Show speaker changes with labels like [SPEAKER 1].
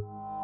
[SPEAKER 1] Bye.